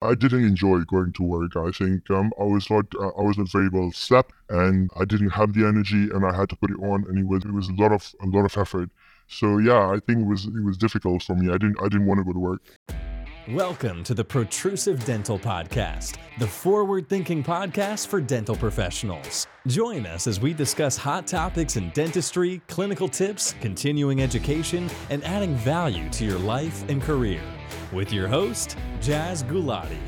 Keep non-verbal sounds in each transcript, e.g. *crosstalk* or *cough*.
I didn't enjoy going to work. I think um, I was not uh, I was not very well slept, and I didn't have the energy, and I had to put it on, and it was it was a lot of a lot of effort. So yeah, I think it was it was difficult for me. I didn't I didn't want to go to work. Welcome to the Protrusive Dental Podcast, the forward thinking podcast for dental professionals. Join us as we discuss hot topics in dentistry, clinical tips, continuing education, and adding value to your life and career. With your host, Jazz Gulati.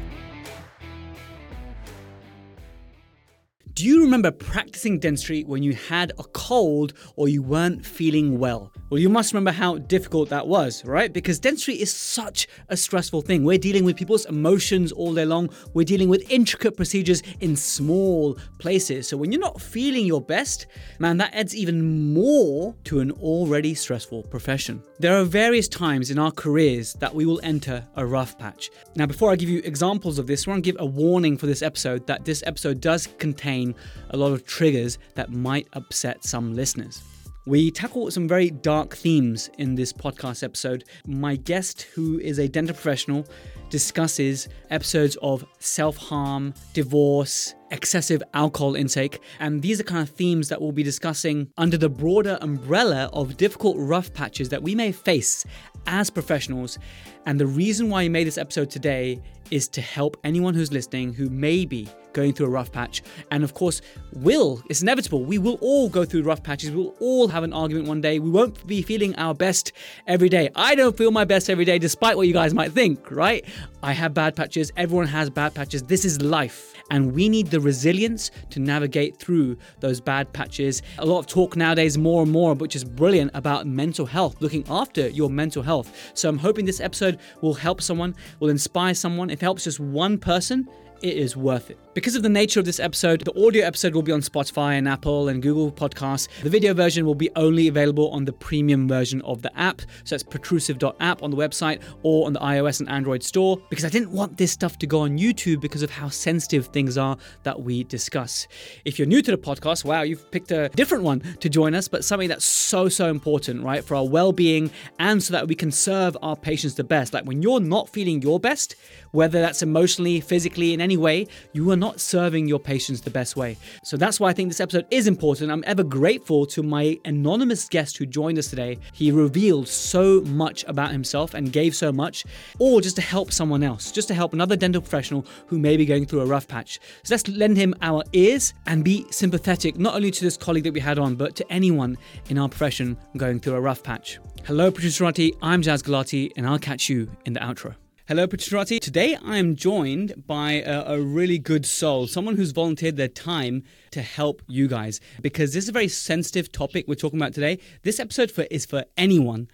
Do you remember practicing dentistry when you had a cold or you weren't feeling well? Well, you must remember how difficult that was, right? Because dentistry is such a stressful thing. We're dealing with people's emotions all day long. We're dealing with intricate procedures in small places. So when you're not feeling your best, man, that adds even more to an already stressful profession. There are various times in our careers that we will enter a rough patch. Now, before I give you examples of this, I want to give a warning for this episode that this episode does contain a lot of triggers that might upset some listeners. We tackle some very dark themes in this podcast episode. My guest, who is a dental professional, discusses episodes of self harm, divorce, excessive alcohol intake, and these are kind of themes that we'll be discussing under the broader umbrella of difficult rough patches that we may face as professionals. And the reason why I made this episode today is to help anyone who's listening who may be going through a rough patch. And of course, will, it's inevitable. We will all go through rough patches. We'll all have an argument one day. We won't be feeling our best every day. I don't feel my best every day, despite what you guys might think, right? I have bad patches. Everyone has bad patches. This is life. And we need the resilience to navigate through those bad patches. A lot of talk nowadays, more and more, which is brilliant, about mental health, looking after your mental health. So I'm hoping this episode will help someone, will inspire someone. If it helps just one person, it is worth it. Because of the nature of this episode, the audio episode will be on Spotify and Apple and Google Podcasts. The video version will be only available on the premium version of the app. So it's protrusive.app on the website or on the iOS and Android store. Because I didn't want this stuff to go on YouTube because of how sensitive things are that we discuss. If you're new to the podcast, wow, you've picked a different one to join us, but something that's so, so important, right? For our well being and so that we can serve our patients the best. Like when you're not feeling your best, whether that's emotionally, physically, in any way, you are not serving your patients the best way. So that's why I think this episode is important. I'm ever grateful to my anonymous guest who joined us today. He revealed so much about himself and gave so much, or just to help someone else, just to help another dental professional who may be going through a rough patch. So let's lend him our ears and be sympathetic, not only to this colleague that we had on, but to anyone in our profession going through a rough patch. Hello, Protruserati. I'm Jazz Gulati, and I'll catch you in the outro. Hello, Protruserati. Today I am joined by a, a, really good soul, someone who's volunteered their time to help you guys because this is a very sensitive topic we're talking about today. This episode for, is for anyone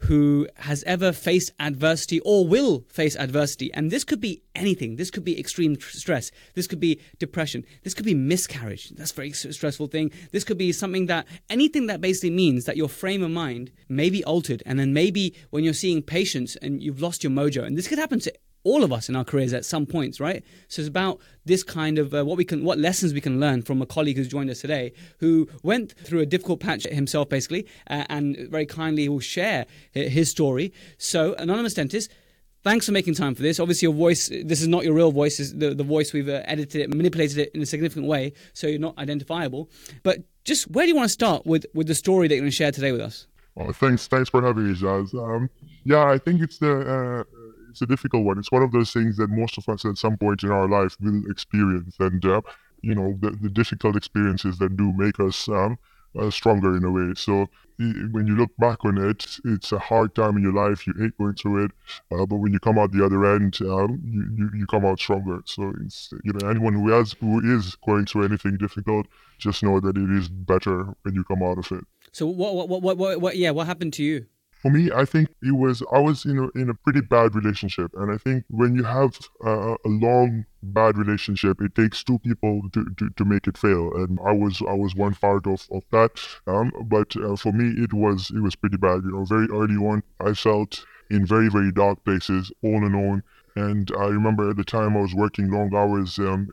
who has ever faced adversity or will face adversity. And this could be anything. This could be extreme stress. This could be depression. This could be miscarriage. That's a very stressful thing. This could be something that, anything that basically means that your frame of mind may be altered. And then maybe when you're seeing patients and you've lost your mojo, and this could happen to all of us in our careers at some points, right? So it's about this kind of uh, what we can, what lessons we can learn from a colleague who's joined us today, who went through a difficult patch himself, basically, uh, and very kindly will share his story. So, anonymous dentist. Thanks for making time for this. Obviously, your voice, this is not your real voice, is the, the voice we've uh, edited it, manipulated it in a significant way, so you're not identifiable. But just where do you want to start with, with the story that you're going to share today with us? Oh, thanks, thanks for having me, Jazz. Um, yeah, I think it's the uh, it's a difficult one. It's one of those things that most of us at some point in our life will experience, and uh, you know the, the difficult experiences that do make us um, uh, stronger in a way. So when you look back on it, it's a hard time in your life. You hate going through it, uh, but when you come out the other end, um, you, you, you come out stronger. So it's you know anyone who has who is going through anything difficult, just know that it is better when you come out of it. So what what what what, what, what yeah what happened to you? For me, I think it was I was in a in a pretty bad relationship, and I think when you have a, long bad relationship, it takes two people to, to, to make it fail, and I was I was one part of, of that. Um, but uh, for me, it was it was pretty bad. You know, very early on, I felt in very very dark places, all alone. And I remember at the time I was working long hours, um,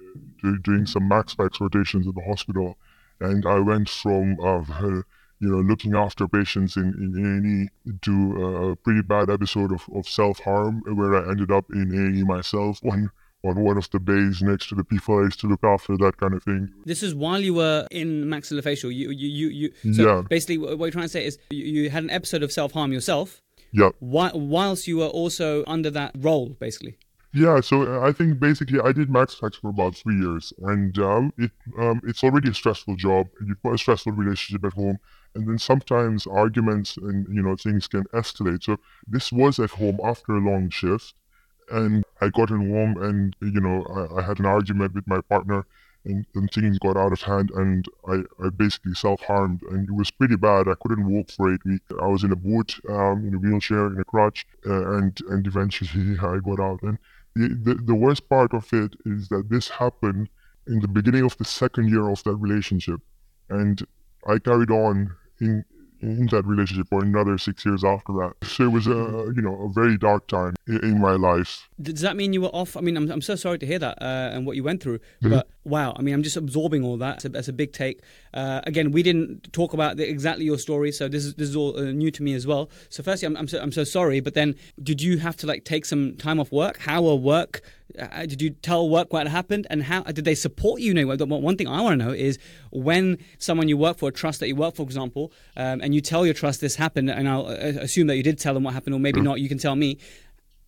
doing some max fax rotations at the hospital, and I went from uh, you know, looking after patients in, in A&E to a pretty bad episode of, of self-harm where I ended up in A&E myself on, on one of the bays next to the people I used to look after, that kind of thing. This is while you were in maxillofacial. You, you, you, you. So Yeah. basically, what you're trying to say is you, you had an episode of self harm yourself, Yeah. whi- whilst you were also under that role, basically. Yeah, so uh, I think basically I did Max Fax for about three years, and um, it um, it's already a stressful job. You've got a stressful relationship at home, and then sometimes arguments and you know things can escalate. So this was at home after a long shift, and I got in home, and you know I, I had an argument with my partner, and, and things got out of hand, and I, I basically self harmed, and it was pretty bad. I couldn't walk for eight weeks. I was in a boot, um, in a wheelchair, in a crutch, uh, and and eventually *laughs* I got out. And the, the the worst part of it is that this happened in the beginning of the second year of that relationship, and I carried on in in that relationship for another six years after that. So it was a you know a very dark time in, in my life. Does that mean you were off? I mean, I'm, I'm so sorry to hear that uh, and what you went through. Mm-hmm. But wow, I mean, I'm just absorbing all that. That's a, big take. Uh, again, we didn't talk about the, exactly your story, so this is this is all uh, new to me as well. So firstly, I'm I'm so, I'm so sorry. But then, did you have to like take some time off work? How were work? Uh, did you tell work what happened, and how did they support you? you know, one thing I want to know is when someone you work for, a trust that you work for, for example, um, and you tell your trust this happened, and I'll uh, assume that you did tell them what happened, or maybe not. You can tell me.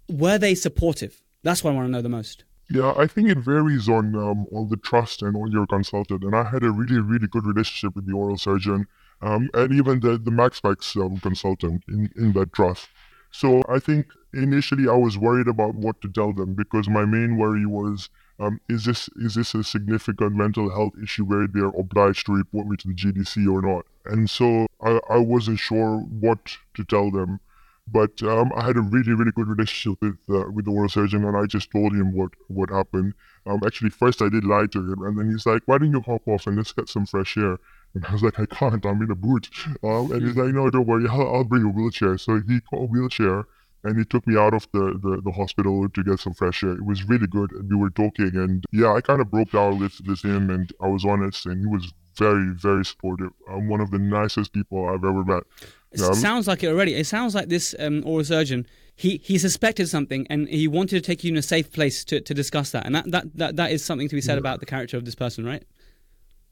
Were they supportive? That's what I want to know the most. Yeah, I think it varies on um, on the trust and on your consultant. And I had a really, really good relationship with the oral surgeon um, and even the, the MaxFax um, consultant in, in that trust. So I think initially I was worried about what to tell them because my main worry was, um, is this is this a significant mental health issue where they're obliged to report me to the GDC or not? And so I, I wasn't sure what to tell them. But um, I had a really, really good relationship with uh, with the oral surgeon, and I just told him what what happened. Um, actually, first I did lie to him, and then he's like, "Why don't you hop off and let's get some fresh air?" And I was like, "I can't. I'm in a boot." Um, and he's like, "No, don't worry. I'll, I'll bring a wheelchair." So he got a wheelchair, and he took me out of the, the, the hospital to get some fresh air. It was really good. And we were talking, and yeah, I kind of broke down with with him, and I was honest, and he was very, very supportive. I'm one of the nicest people I've ever met. It Yeah. sounds like it already. It sounds like this um, oral surgeon. He he suspected something and he wanted to take you in a safe place to, to discuss that. And that, that, that, that is something to be said about the character of this person, right?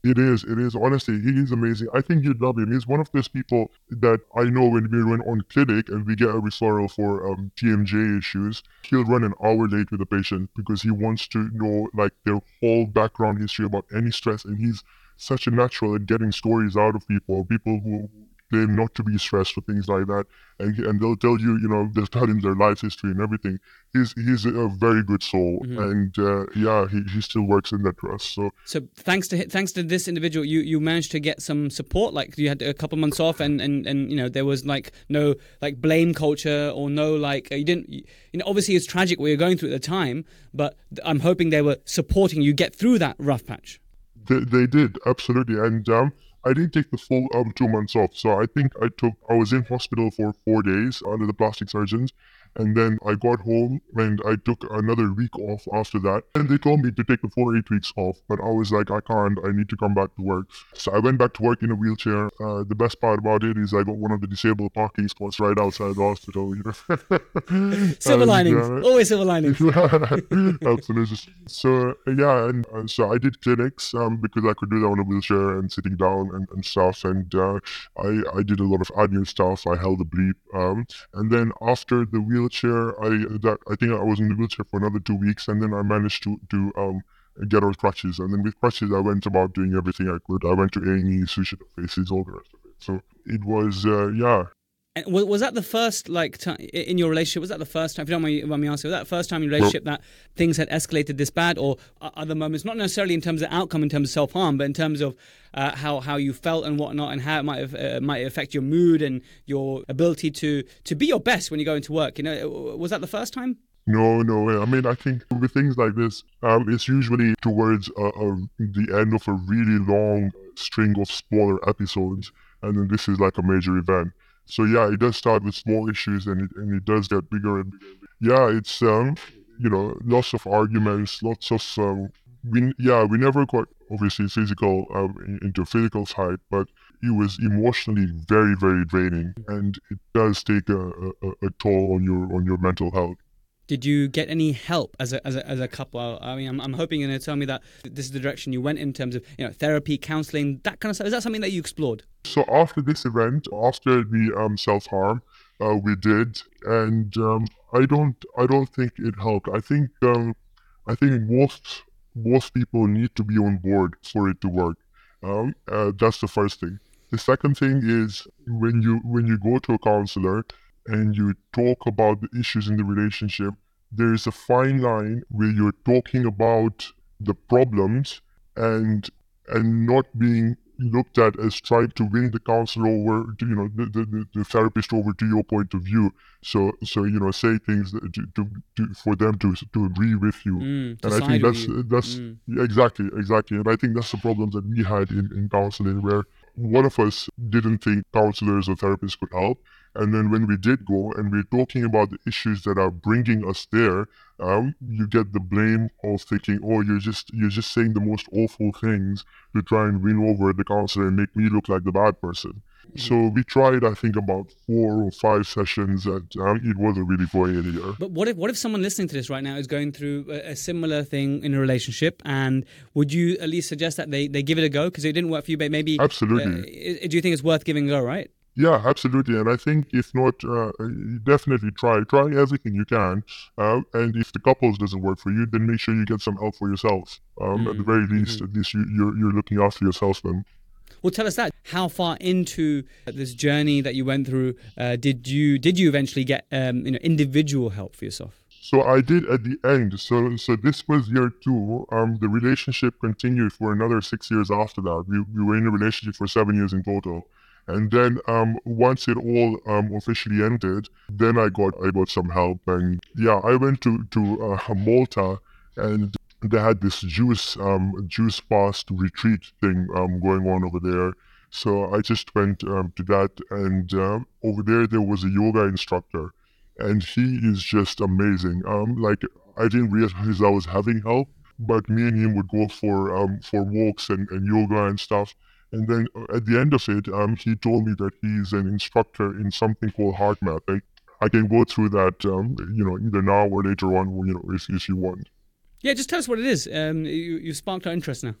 It is. It is. Honestly, he is amazing. I think you'd love him. He's one of those people that I know when we run on clinic and we get a referral for um, TMJ issues, he'll run an hour late with the patient because he wants to know like their whole background history about any stress. And he's such a natural at getting stories out of people, people who claim not to be stressed for things like that. And, and they'll tell you, you know, they'll tell him their life history and everything. He's he's a very good soul. And uh, yeah, he, he still works in that trust. So So thanks to thanks to this individual, you, you managed to get some support. Like you had a couple months off, and, and, and you know there was like no like blame culture or no like uh, you didn't you know obviously it's tragic what you're going through at the time, but I'm hoping they were supporting you get through that rough patch. They, they did absolutely, and um, I didn't take the full um two months off. So I think I took I was in hospital for four days under the plastic surgeons, and then I got home and I took another week off after that. And they told me to take the full eight weeks off, but I was like, I can't. I need to come back to work. So I went back to work in a wheelchair. Uh, the best part about it is I got one of the disabled parking spots right outside the hospital. You *laughs* know, Silver And, linings, uh, always silver linings. *laughs* Absolutely. So yeah, and uh, so I did clinics um, because I could do that on a wheelchair and sitting down and, and stuff. And uh, I I did a lot of admin stuff. I held the bleep. Um, and then after the wheelchair, I that I think I was in the wheelchair for another two weeks, and then I managed to to um get out crutches. And then with crutches, I went about doing everything I could. I went to A and E, faces, all the rest of it. So it was uh, yeah. And was, was that the first like time in your relationship? Was that the first time? If you don't mind mind me asking, was that first time in your relationship that things had escalated this bad, or other moments? Not necessarily in terms of outcome, in terms of self harm, but in terms of uh, how how you felt and whatnot, and how it might have, uh, might affect your mood and your ability to to be your best when you go into work. You know, was that the first time? No, no. I mean, I think with things like this, um, it's usually towards uh, uh, the end of a really long string of smaller episodes, and then this is like a major event. So yeah, it does start with small issues, and it and it does get bigger and bigger. Yeah, it's um, you know, lots of arguments, lots of um, we yeah, we never quite obviously physical um, into physical side, but it was emotionally very very draining, and it does take a, a, a toll on your on your mental health. Did you get any help as a, as a, as a couple? I mean, I'm, I'm hoping you're going to tell me that this is the direction you went in terms of you know therapy, counseling, that kind of stuff. Is that something that you explored? So after this event, after the um, self harm, uh, we did, and um, I don't I don't think it helped. I think um, I think most most people need to be on board for it to work. Um, uh, that's the first thing. The second thing is when you when you go to a counselor and you talk about the issues in the relationship, there is a fine line where you're talking about the problems and and not being looked at as trying to win the counselor over, to, you know, the, the, the therapist over to your point of view. So, so you know, say things to, to, to for them to to agree with you. Mm, and I think that's that's mm. exactly exactly, and I think that's the problem that we had in, in counseling, where one of us didn't think counselors or therapists could help, and then when we did go and we're talking about the issues that are bringing us there, um, you get the blame of thinking, oh, you're just you're just saying the most awful things to try and win over the counselor and make me look like the bad person. Mm-hmm. So we tried, I think, about four or five sessions, and um, it wasn't really going anywhere. But what if what if someone listening to this right now is going through a, a similar thing in a relationship, and would you at least suggest that they, they give it a go because it didn't work for you, but maybe absolutely? Uh, do you think it's worth giving a go? Right? Yeah, absolutely. And I think if not, uh, definitely try. Try everything you can. Uh, and if the couples doesn't work for you, then make sure you get some help for yourself. Um, mm At the very mm-hmm. least, mm-hmm. at least you, you're, you're looking after yourself then. Well, tell us that. How far into this journey that you went through uh, did you did you eventually get um, you know individual help for yourself? So I did at the end. So so this was year two. Um, the relationship continued for another six years after that. We, we were in a relationship for seven years in total. And then um, once it all um, officially ended, then I got I got some help, and yeah, I went to to uh, Malta, and they had this juice um, juice fast retreat thing um, going on over there. So I just went um, to that, and um, over there there was a yoga instructor, and he is just amazing. Like I didn't realize I was having help, but me and him would go for for walks and, and yoga and stuff and then uh, at the end of it, um, he told me that he's an instructor in something called HeartMath. I, I can go through that, um, you know, either now or later on, you know, if, if you want. Yeah, just tell us what it is. Um, you, you sparked our interest now.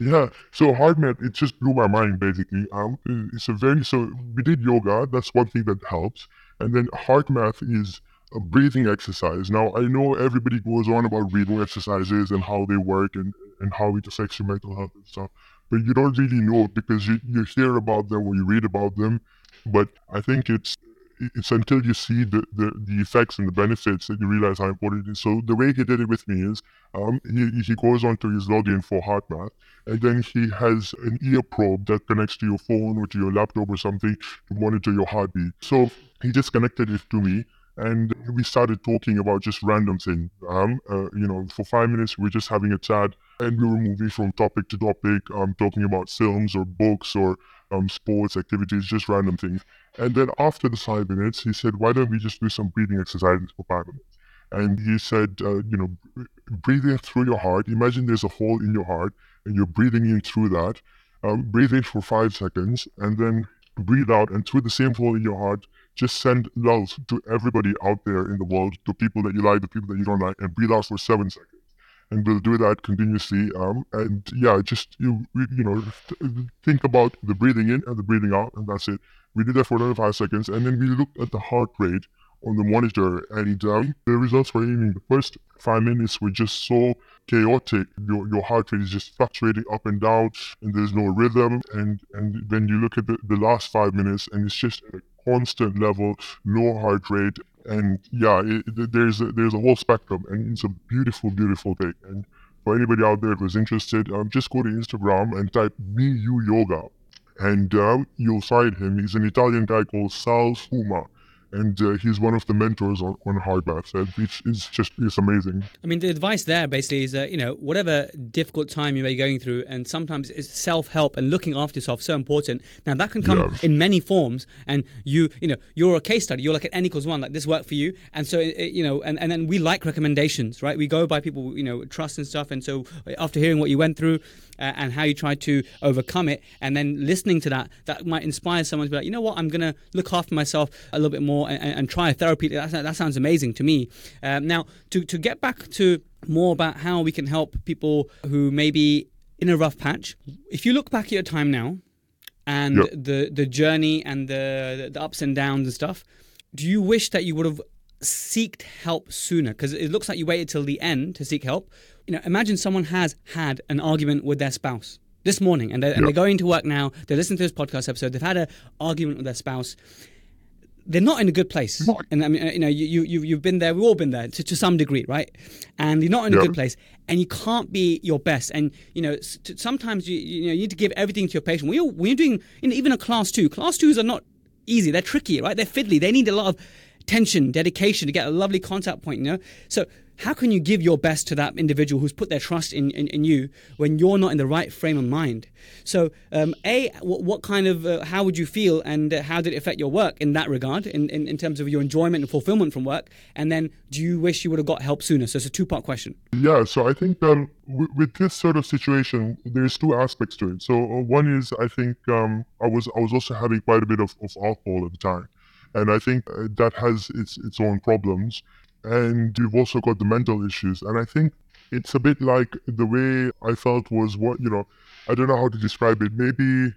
Yeah, so hard HeartMath, it just blew my mind basically. Um, it's a very so we did yoga. That's one thing that helps, and then HeartMath is a breathing exercise. Now I know everybody goes on about breathing exercises and how they work and and how it affects your mental health and stuff but you don't really know because you, you hear about them or you read about them. But I think it's it's until you see the, the, the effects and the benefits that you realize how important it is. So the way he did it with me is um, he, he goes onto his login for HeartMath and then he has an ear probe that connects to your phone or to your laptop or something to monitor your heartbeat. So he just connected it to me and we started talking about just random things. Um, uh, you know, for five minutes we are just having a chat, and we were moving from topic to topic, um, talking about films or books or um, sports activities, just random things. And then after the five minutes, he said, "Why don't we just do some breathing exercises for five minutes?" And he said, uh, "You know, breathing through your heart. Imagine there's a hole in your heart, and you're breathing in through that. Um, breathe in for five seconds, and then breathe out, and through the same hole in your heart." Just send love to everybody out there in the world, to people that you like, the people that you don't like, and breathe out for seven seconds. And we'll do that continuously. Um, and yeah, just you you know think about the breathing in and the breathing out, and that's it. We did that for another five seconds, and then we looked at the heart rate on the monitor, and um, the results were in the first five minutes were just so chaotic. Your your heart rate is just fluctuating up and down, and there's no rhythm. And and then you look at the, the last five minutes, and it's just constant level, no heart rate, and yeah, it, there's a, there's a whole spectrum, and it's a beautiful, beautiful thing. And for anybody out there who's interested, um, just go to Instagram and type you yoga, and um, you'll find him. He's an Italian guy called Sal Fuma, and uh, he's one of the mentors on, on HeartMath. And it's, it's just it's amazing. I mean, the advice there basically is that you know whatever difficult time you may be going through, and sometimes it's self help and looking after yourself so important. Now that can come Yes. in many forms, and you you know you're a case study. You're like an n equals one, like this worked for you, and so it, it- you know, and and then we like recommendations, right? We go by people you know trust and stuff, and so after hearing what you went through. Uh, and how you tried to overcome it, and then listening to that, that might inspire someone to be like, you know what, I'm gonna look after myself a little bit more and, and, and try therapy. That, that sounds amazing to me. Um, now, to to get back to more about how we can help people who may be in a rough patch. If you look back at your time now and Yeah. the the journey and the the ups and downs and stuff, do you wish that you would have seeked help sooner? Because it looks like you waited till the end to seek help. You know, imagine someone has had an argument with their spouse this morning, and they're, and they're going to work now. They're listening to this podcast episode. They've had an argument with their spouse they're not in a good place. Right. And I mean, uh, you know, you, you, you- you've been there, we've all been there to, to some degree, right? And you're not in a good place and you can't be your best. And, you know, sometimes you, you know, you need to give everything to your patient. When you're, when you're doing, you know, even a class two, class twos are not easy. They're tricky, right? They're fiddly. They need a lot of tension, dedication to get a lovely contact point, you know? So how can you give your best to that individual who's put their trust in, in, in you when you're not in the right frame of mind? So, um, A, what, what kind of, uh, how would you feel and uh, how did it affect your work in that regard, in, in, in terms of your enjoyment and fulfillment from work? And then, do you wish you would have got help sooner? So, it's a two part question. Yeah, so I think um, w- with this sort of situation, there's two aspects to it. So uh, one is I think um, I was I was also having quite a bit of, of alcohol at the time, and I think uh, that has its its own problems. And you've also got the mental issues, and I think it's a bit like the way I felt was what you know. I don't know how to describe it. Maybe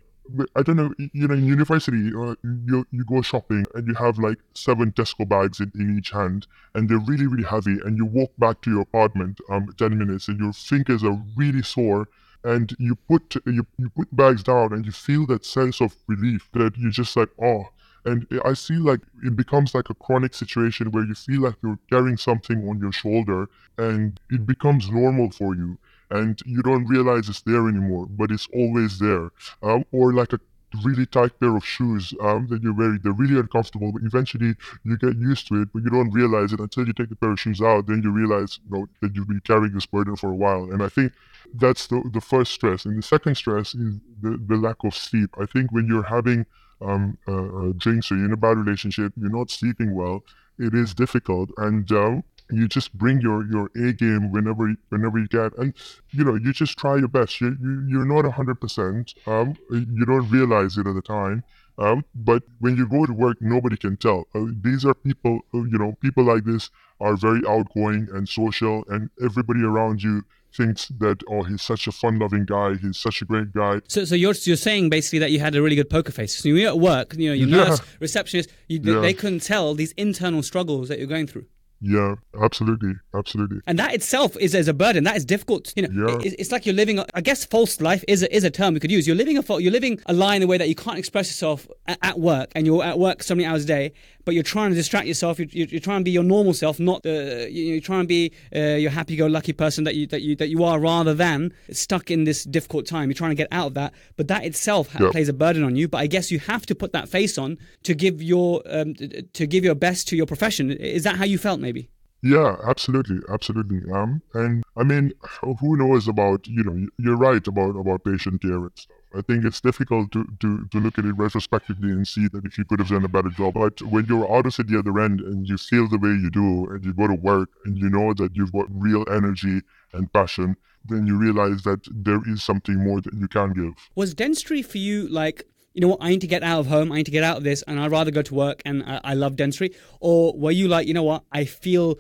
I don't know. You know, in university, uh, you you go shopping and you have like seven Tesco bags in, in each hand, and they're really really heavy. And you walk back to your apartment um ten minutes, and your fingers are really sore. And you put you, you put bags down, and you feel that sense of relief that you're just like oh. And I feel like it becomes like a chronic situation where you feel like you're carrying something on your shoulder, and it becomes normal for you and you don't realize it's there anymore, but it's always there. Um, or like a really tight pair of shoes um, that you're wearing. They're really uncomfortable, but eventually you get used to it, but you don't realize it until you take the pair of shoes out. Then you realize you know, that you've been carrying this burden for a while. And I think that's the, the first stress. And the second stress is the, the lack of sleep. I think when you're having um, uh, uh, drinks or you're in a bad relationship, you're not sleeping well, it is difficult. And um, you just bring your your A game whenever whenever you can, and you know you just try your best. You, you you're not hundred percent. Um, you don't realize it at the time. Um, but when you go to work, nobody can tell. Uh, these are people. Uh, you know, people like this are very outgoing and social, and everybody around you thinks that oh he's such a fun-loving guy. He's such a great guy. So, so you're you're saying basically that you had a really good poker face. So you're at work, you know, your Yeah. nurse, receptionist, you, Yeah. they couldn't tell these internal struggles that you're going through. Yeah, absolutely, absolutely. and that itself is as a burden. That is difficult. You know, Yeah. it- it's like you're living. a- I guess false life is a, is a term we could use. You're living a you're living a lie in a way that you can't express yourself at, at work, and you're at work so many hours a day. But you're trying to distract yourself. You're, you're, you're trying to be your normal self, not the. You're trying to be uh, your happy-go-lucky person that you that you that you are, rather than stuck in this difficult time. You're trying to get out of that, but that itself Yeah. plays a burden on you. But I guess you have to put that face on to give your um, to give your best to your profession. Is that how you felt? Maybe. Yeah, absolutely, absolutely. Um, and I mean, who knows about you know? You're right about about patient care and stuff. I think it's difficult to, to, to look at it retrospectively and see that if you could have done a better job. But when you're out of it the other end and you feel the way you do, and you go to work and you know that you've got real energy and passion, then you realize that there is something more that you can give. Was dentistry for you like, you know what, I need to get out of home, I need to get out of this, and I'd rather go to work and I, I love dentistry? Or were you like, you know what, I feel,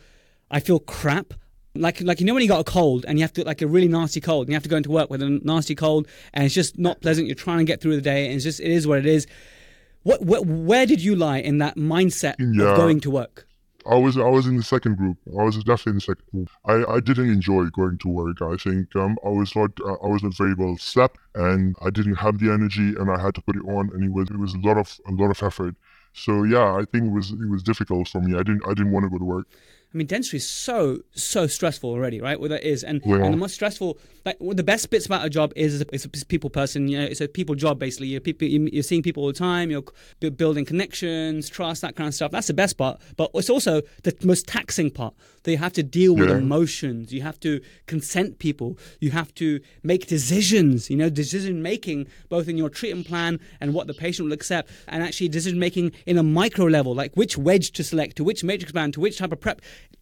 I feel crap. Like, like you know when you got a cold and you have to like a really nasty cold and you have to go into work with a nasty cold and it's just not pleasant. You're trying to get through the day and it's just it is what it is. What, what where did you lie in that mindset Yeah. of going to work? I was I was in the second group. I was definitely in the second group. I, I didn't enjoy going to work. I think um, I was not uh, I was not very well slept, and I didn't have the energy, and I had to put it on, and it was it was a lot of a lot of effort. So yeah, I think it was it was difficult for me. I didn't I didn't want to go to work. I mean, dentistry is so so stressful already, right? Well, that is, and, Yeah. and the most stressful, like well, the best bits about a job is it's a people person. You know, it's a people job basically. You're people, you're seeing people all the time. You're building connections, trust, that kind of stuff. That's the best part, but it's also the most taxing part. That you have to deal with Yeah. emotions. You have to consent people. You have to make decisions. You know, decision making both in your treatment plan and what the patient will accept, and actually decision making in a micro level, like which wedge to select, to which matrix band, to which type of prep.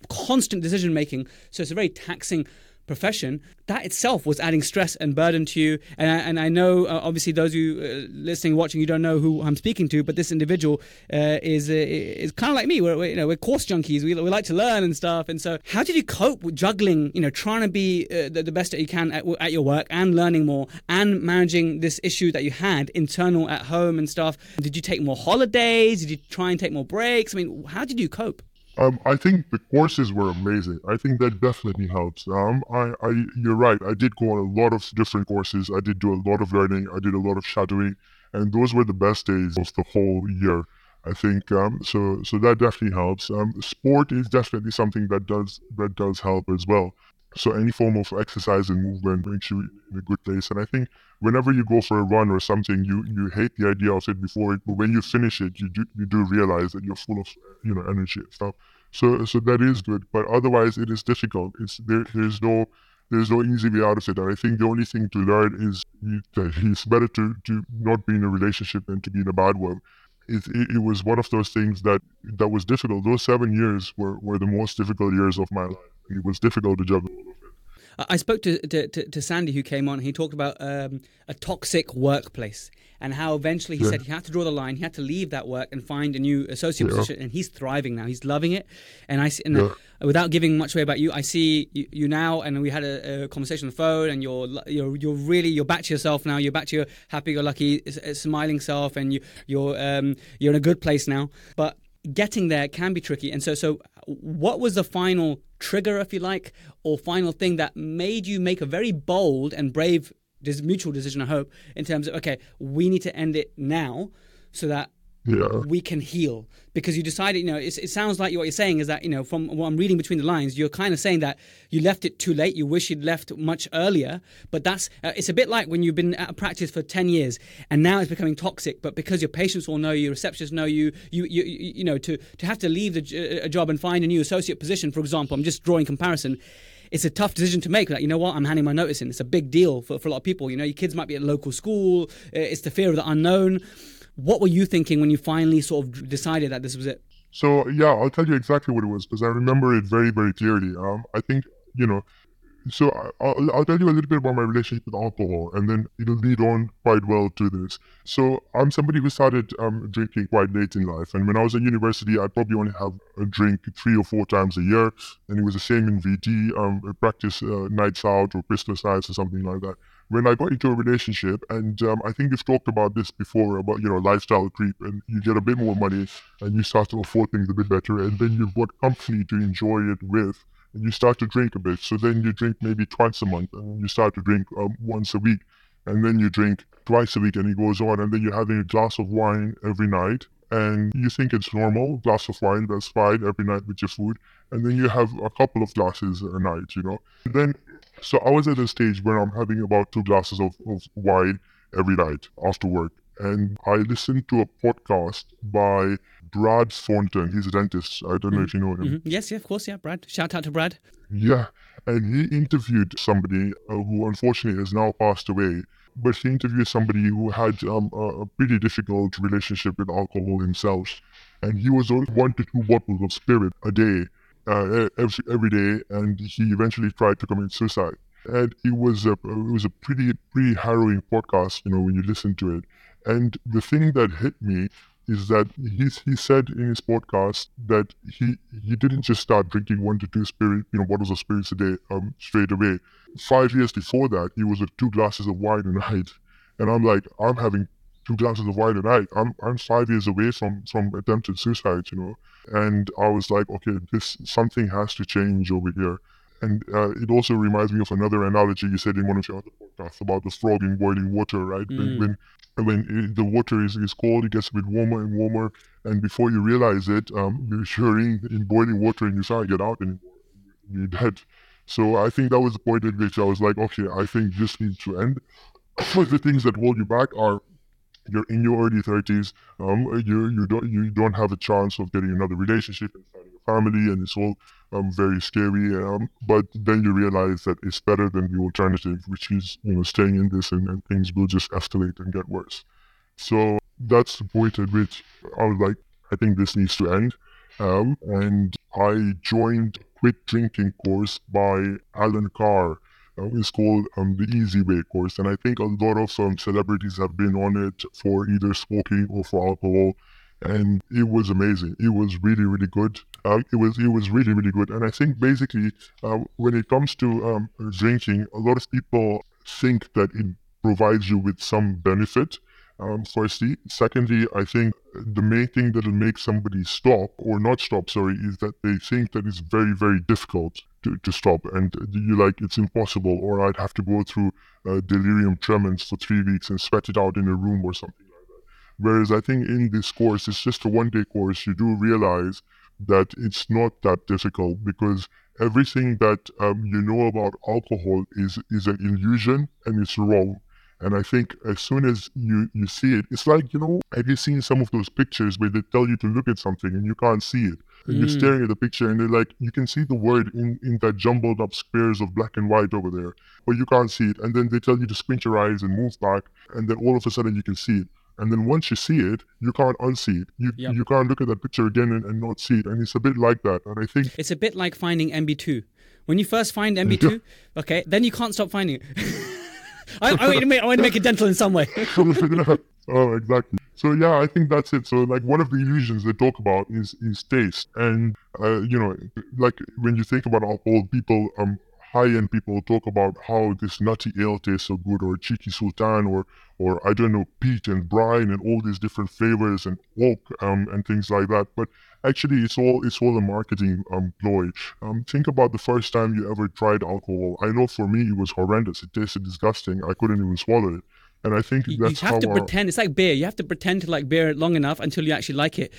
Constant decision making. So it's a very taxing profession, that itself was adding stress and burden to you. And I, and I know, uh, obviously, those you uh, listening, watching, you don't know who I'm speaking to, but this individual uh, is uh, is kind of like me. We're, we're, you know we're course junkies. We, we like to learn and stuff. And so, how did you cope with juggling? You know, trying to be uh, the, the best that you can at, at your work and learning more and managing this issue that you had internal at home and stuff. Did you take more holidays? Did you try and take more breaks? I mean, how did you cope? Um, I think the courses were amazing. I think that definitely helps. Um, I, I, you're right. I did go on a lot of different courses. I did do a lot of learning. I did a lot of shadowing, and those were the best days of the whole year. I think um, so. So that definitely helps. Um, sport is definitely something that does that does help as well. So any form of exercise and movement brings you in a good place. And I think whenever you go for a run or something, you you hate the idea of it before it, but when you finish it, you do you do realize that you're full of you know energy and stuff. So so that is good. But otherwise, it is difficult. It's there. There's no there's no easy way out of it. And I think the only thing to learn is that *laughs* it's better to to not be in a relationship than to be in a bad one. It, it, it was one of those things that that was difficult. Those seven years were, were the most difficult years of my life. It was difficult to juggle all of it. I spoke to, to, to, Sandy, who came on. He talked about um, a toxic workplace and how eventually he Yeah. said he had to draw the line. He had to leave that work and find a new associate Yeah. position. And he's thriving now. He's loving it. And I see, and Yeah. without giving much away about you, I see you, you now. And we had a, a conversation on the phone. And you're you're you're really you're back to yourself now. You're back to your happy-go-lucky, s- smiling self, and you you're um, you're in a good place now. But getting there can be tricky. And so, so what was the final trigger, if you like, or final thing that made you make a very bold and brave mutual decision? I hope in terms of okay, we need to end it now, so that Yeah. we can heal because you decided you know it's, it sounds like what you're saying is that you know from what i'm reading between the lines you're kind of saying that you left it too late you wish you'd left much earlier but that's uh, it's a bit like when you've been at of practice for 10 years and now it's becoming toxic but because your patients all know you your receptionists know you you you, you you know to to have to leave the, a job and find a new associate position for example i'm just drawing comparison it's a tough decision to make. Like, you know what? I'm handing my notice in. It's a big deal for, for a lot of people. You know, your kids might be at local school. Uh, It's the fear of the unknown. What were you thinking when you finally sort of decided that this was it? So yeah, I'll tell you exactly what it was because I remember it very, very clearly. Um, I think you know. So I- I'll, I'll tell you a little bit about my relationship with alcohol, and then it'll lead on quite well to this. So I'm somebody who started um, drinking quite late in life, and when I was at university, I'd probably only have a drink three or four times a year, and it was the same in VT. Um, I practice uh, nights out or Bristol nights or something like that. When I got into a relationship, and um, I think you've talked about this before about you know lifestyle creep, and you get a bit more money, and you start to afford things a bit better, and then you've got company to enjoy it with and you start to drink a bit. So then you drink maybe twice a month, and you start to drink um, once a week, and then you drink twice a week, and it goes on, and then you're having a glass of wine every night, and you think it's normal, glass of wine, that's fine every night with your food, and then you have a couple of glasses a night, you know. And then, so I was at a stage where I'm having about two glasses of, of wine every night after work, and I listened to a podcast by Brad Thornton. He's a dentist. I don't know if you know him. Mhm. Yes, yeah, of course, yeah, Brad. Shout out to Brad. Yeah, and he interviewed somebody uh, who unfortunately has now passed away. But he interviewed somebody who had um, a, a pretty difficult relationship with alcohol himself, and he was on one to two bottles of spirit a day, uh, every every day, and he eventually tried to commit suicide. And it was a it was a pretty pretty harrowing podcast, you know, when you listen to it. And the thing that hit me is that he he said in his podcast that he he didn't just start drinking one to two spirit you know bottles of spirits a day um straight away. Five years before that, he was at two glasses of wine a night, and I'm like I'm having two glasses of wine a night. I'm I'm five years away from from attempted suicide, you know, and I was like, okay, this something has to change over here. And uh, it also reminds me of another analogy you said in one of your other podcasts about the frog in boiling water, right? When, Mm. when when it, the water is, is cold, it gets a bit warmer and warmer, and before you realize it, um, *laughs* you're in, in boiling water and you can't get out anymore. You're dead. So I think that was the point at which I was like, okay, I think this needs to end. *coughs* the things that hold you back are you're in your early 30s um you you don't you don't have a chance of getting another relationship and starting a family and it's all um very scary um but then you realize that it's better than the alternative which is you know staying in this and, and things will just escalate and get worse. So that's the point at which i was like i think this needs to end um and i joined quit drinking course by Allen Carr uh, it's called um, the Easy Way course, and I think a lot of um, celebrities have been on it for either smoking or for alcohol, and it was amazing. It was really, really good. Uh, it was, it was really, really good. And I think basically, uh, when it comes to um, drinking, a lot of people think that it provides you with some benefit. Um, firstly, secondly, I think the main thing that will make somebody stop or not stop, sorry, is that they think that it's very, very difficult to, to stop and you like it's impossible or I'd have to go through uh, delirium tremens for three weeks and sweat it out in a room or something like that. Whereas I think in this course, it's just a one day course, you do realize that it's not that difficult because everything that um, you know about alcohol is is an illusion and it's wrong and I think as soon as you, you see it, it's like, you know, have you seen some of those pictures where they tell you to look at something and you can't see it? And mm. you're staring at the picture and they're like, you can see the word in, in that jumbled up squares of black and white over there, but you can't see it. And then they tell you to squint your eyes and move back. And then all of a sudden you can see it. And then once you see it, you can't unsee it. You yep. you can't look at that picture again and, and not see it. And it's a bit like that. And I think it's a bit like finding MB2. When you first find MB2, *laughs* okay, then you can't stop finding it. *laughs* I, I, want to make, I want to make it dental in some way. *laughs* oh, exactly. So yeah, I think that's it. So like one of the illusions they talk about is is taste, and uh, you know, like when you think about alcohol, people um high-end people talk about how this nutty ale tastes so good, or cheeky sultan, or or I don't know, peat and brine, and all these different flavors and oak um, and things like that. But actually, it's all it's all a marketing um, ploy. Um, think about the first time you ever tried alcohol. I know for me it was horrendous. It tasted disgusting. I couldn't even swallow it. And I think that's you have to our... pretend. It's like beer. You have to pretend to like beer long enough until you actually like it.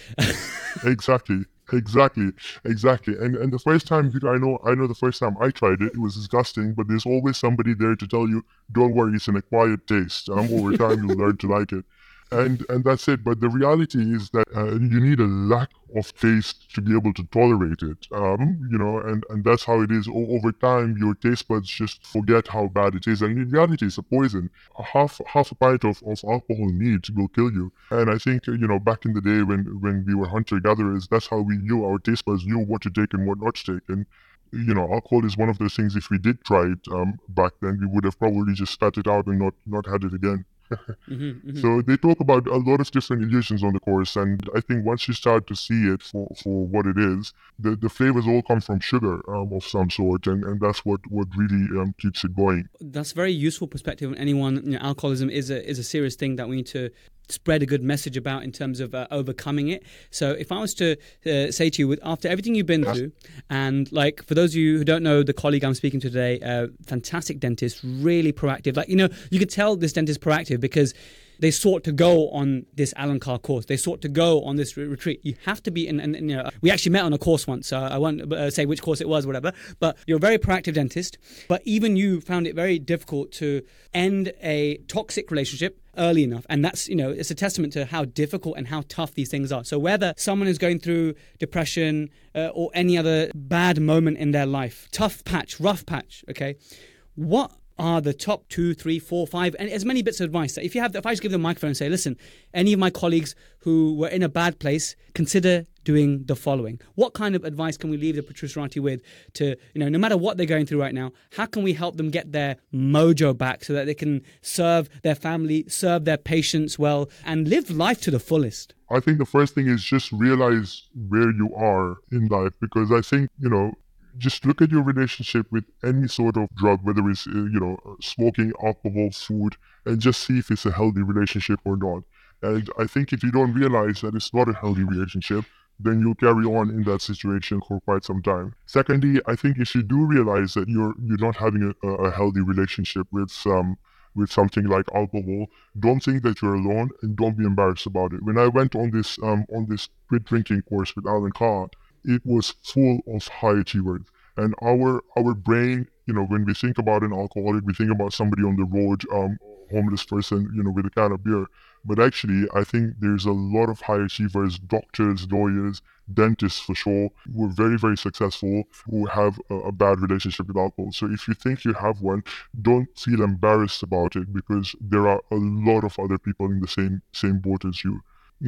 *laughs* exactly. Exactly, exactly. And and the first time I know, I know the first time I tried it, it was disgusting. But there's always somebody there to tell you, "Don't worry, it's an acquired taste. Um, over time, you'll learn to like it." And and that's it. But the reality is that uh, you need a lack of taste to be able to tolerate it. Um, you know, and and that's how it is. O- over time, your taste buds just forget how bad it is, and in reality, it's a poison. Half half a pint of, of alcohol neat will kill you. And I think you know back in the day when when we were hunter gatherers, that's how we knew our taste buds knew what to take and what not to take. And you know, alcohol is one of those things. If we did try it um, back then, we would have probably just spat it out and not not had it again mm-hmm, mm-hmm. So they talk about a lot of different illusions on the course, and I think once you start to see it for, for what it is, the, the flavors all come from sugar um, of some sort, and, and that's what what really um, keeps it going. That's very useful perspective on anyone. You know, alcoholism is a is a serious thing that we need to spread a good message about in terms of uh, overcoming it. So if I was to uh, say to you, with after everything you've been through, and like for those of you who don't know the colleague I'm speaking to today, uh, fantastic dentist, really proactive. Like you know, you could tell this dentist proactive because they sought to go on this Allen Carr course. They sought to go on this re- retreat. You have to be, and, and, you know, we actually met on a course once. So I won't uh, say which course it was, whatever. But you're a very proactive dentist. But even you found it very difficult to end a toxic relationship early enough. And that's, you know, it's a testament to how difficult and how tough these things are. So whether someone is going through depression uh, or any other bad moment in their life, tough patch, rough patch, okay, what are the top two, three, four, five, and as many bits of advice. If you have, if I just give them a microphone and say, listen, any of my colleagues who were in a bad place, consider doing the following. What kind of advice can we leave the Protruserati with to, you know, no matter what they're going through right now, how can we help them get their mojo back so that they can serve their family, serve their patients well, and live life to the fullest? I think the first thing is just realize where you are in life because I think, you know, just look at your relationship with any sort of drug, whether it's, uh, you know, smoking, alcohol, food, and just see if it's a healthy relationship or not. And I think if you don't realize that it's not a healthy relationship, then you'll carry on in that situation for quite some time. Secondly, I think if you do realize that you're you're not having a, a healthy relationship with um, with something like alcohol, don't think that you're alone and don't be embarrassed about it. When I went on this um, on this quit drinking course with Allen Carr, it was full of high achievers. And our our brain, you know, when we think about an alcoholic, we think about somebody on the road, um, homeless person, you know, with a can of beer. But actually, I think there's a lot of high achievers, doctors, lawyers, dentists for sure, who are very, very successful, who have a, a, bad relationship with alcohol. So if you think you have one, don't feel embarrassed about it because there are a lot of other people in the same same boat as you you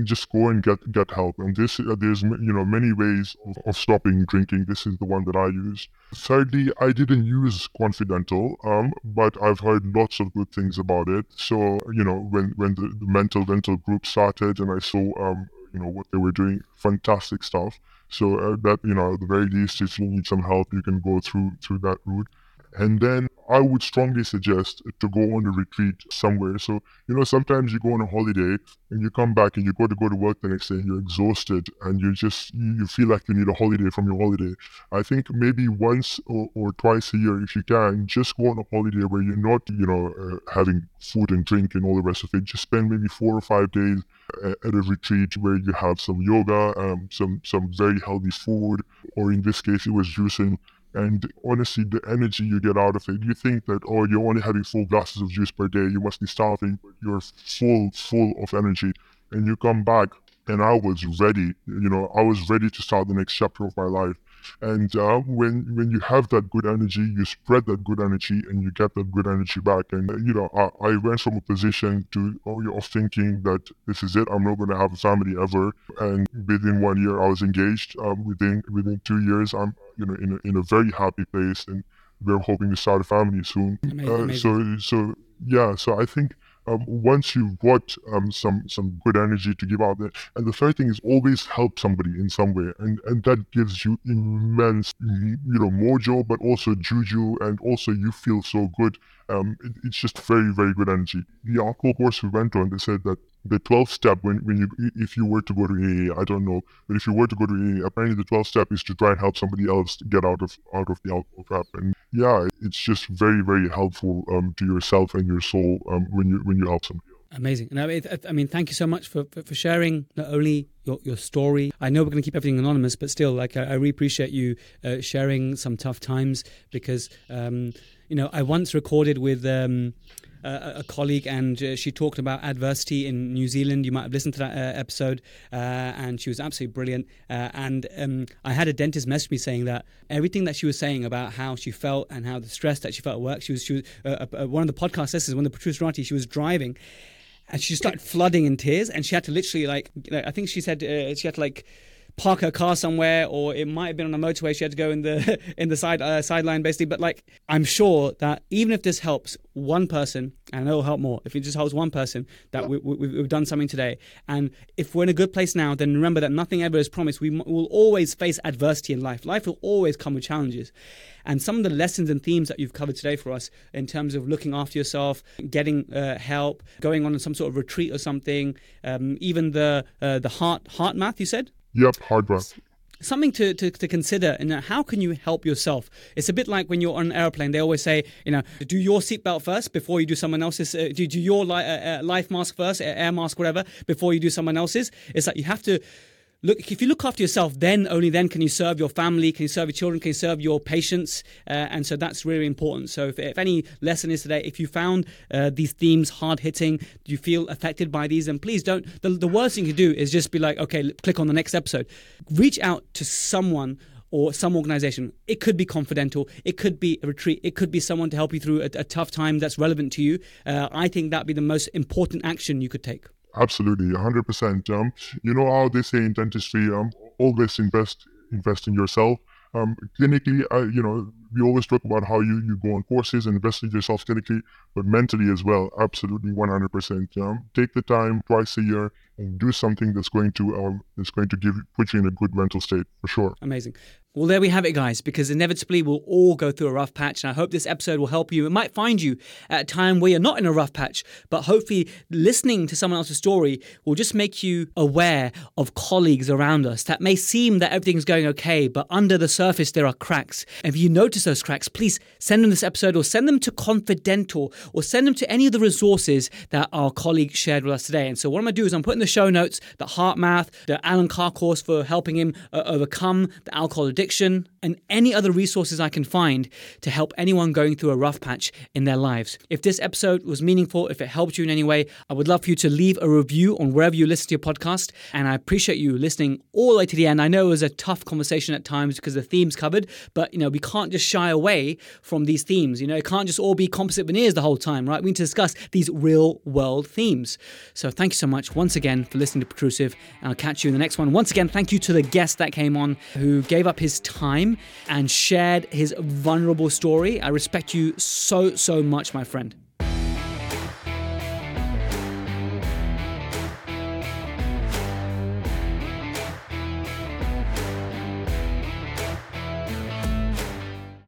just go and get get help. And this uh, there's you know many ways of, of, stopping drinking. This is the one that I use. Thirdly, I didn't use ConfiDental, um, but I've heard lots of good things about it. So you know when when the, the mental dental group started and I saw um, you know what they were doing, fantastic stuff. So uh, that you know at the very least, if you need some help, you can go through through that route. And then I would strongly suggest to go on a retreat somewhere. So, you know, sometimes you go on a holiday and you come back and you go to go to work the next day and you're exhausted and you just, you feel like you need a holiday from your holiday. I think maybe once or, or twice a year, if you can, just go on a holiday where you're not, you know, uh, having food and drink and all the rest of it. Just spend maybe four or five days at a retreat where you have some yoga, um, some, some very healthy food, or in this case, it was juicing and honestly, the energy you get out of it, you think that, oh, you're only having four glasses of juice per day, you must be starving, but you're full, full of energy. And you come back, and I was ready, you know, I was ready to start the next chapter of my life. And uh, when when you have that good energy, you spread that good energy, and you get that good energy back. And uh, you know, I, I went from a position to oh, you of thinking that this is it. I'm not going to have a family ever. And within one year, I was engaged. Um, within within two years, I'm you know in a, in a very happy place, and we're hoping to start a family soon. Amazing, uh, amazing. So so yeah. So I think um, once you've got um, some some good energy to give out there. And the third thing is always help somebody in some way, and and that gives you immense you know mojo, but also juju, and also you feel so good. Um, it, it's just very very good energy. The alcohol course we went on, they said that the 12th step when, when you if you were to go to AA, I don't know, but if you were to go to AA, apparently the 12th step is to try and help somebody else get out of out of the alcohol trap. And yeah, it's just very very helpful um, to yourself and your soul um, when you when you help somebody. Amazing. And I, I mean, thank you so much for, for, for, sharing not only your, your story. I know we're going to keep everything anonymous, but still, like, I, I really appreciate you uh, sharing some tough times because, um, you know, I once recorded with um, a, a colleague, and uh, she talked about adversity in New Zealand. You might have listened to that uh, episode, uh, and she was absolutely brilliant. Uh, and um, I had a dentist message me saying that everything that she was saying about how she felt and how the stress that she felt at work. She was, she was uh, one of the podcast listeners, one of the producers, she was driving and she started flooding in tears and she had to literally like i think she said uh, she had to like park her car somewhere, or it might have been on a motorway. She had to go in the *laughs* in the side uh, sideline basically. But like, I'm sure that even if this helps one person, and it'll help more if it just helps one person, that we, we, we've done something today. And if we're in a good place now, then remember that nothing ever is promised. We will always face adversity in life. Life will always come with challenges. And some of the lessons and themes that you've covered today for us in terms of looking after yourself, getting uh, help, going on some sort of retreat or something, um, even the uh, the heart HeartMath you said. Yep, hard work. Something to, to, to consider, and how can you help yourself? It's a bit like when you're on an airplane. They always say, you know, do your seatbelt first before you do someone else's. Uh, do, do your li- uh, uh life mask first, air mask, whatever, before you do someone else's. It's like you have to look if you look after yourself then only then can you serve your family can you serve your children can you serve your patients uh, and so that's really important so if, if, any lesson is today if you found uh, these themes hard hitting do you feel affected by these then please don't the, the worst thing you do is just be like okay click on the next episode reach out to someone or some organization. It could be ConfiDental. It could be a retreat. It could be someone to help you through a, a tough time that's relevant to you. Uh, I think that'd be the most important action you could take. Absolutely, 100%. Um, you know how they say in dentistry, um, always invest invest in yourself. Um, clinically, uh, you know, we always talk about how you, you go on courses and invest in yourself clinically, but mentally as well, absolutely 100%. Um, take the time twice a year and do something that's going to um, that's going to give put you in a good mental state for sure. Amazing. Well, there we have it, guys, because inevitably we'll all go through a rough patch. And I hope this episode will help you. It might find you at a time where you're not in a rough patch, but hopefully listening to someone else's story will just make you aware of colleagues around us that may seem that everything's going okay, but under the surface there are cracks. And if you notice those cracks, please send them this episode or send them to ConfiDental or send them to any of the resources that our colleague shared with us today. And so what I'm going to do is I'm putting the show notes, the HeartMath, the Allen Carr course for helping him uh, overcome the alcohol addiction addiction, and any other resources I can find to help anyone going through a rough patch in their lives. If this episode was meaningful, if it helped you in any way, I would love for you to leave a review on wherever you listen to your podcast. And I appreciate you listening all the way to the end. I know it was a tough conversation at times because the themes covered, but you know, we can't just shy away from these themes. You know, it can't just all be composite veneers the whole time, right? We need to discuss these real world themes. So thank you so much once again for listening to Protrusive. And I'll catch you in the next one. Once again, thank you to the guest that came on who gave up his his time and shared his vulnerable story. I respect you so, so much, my friend.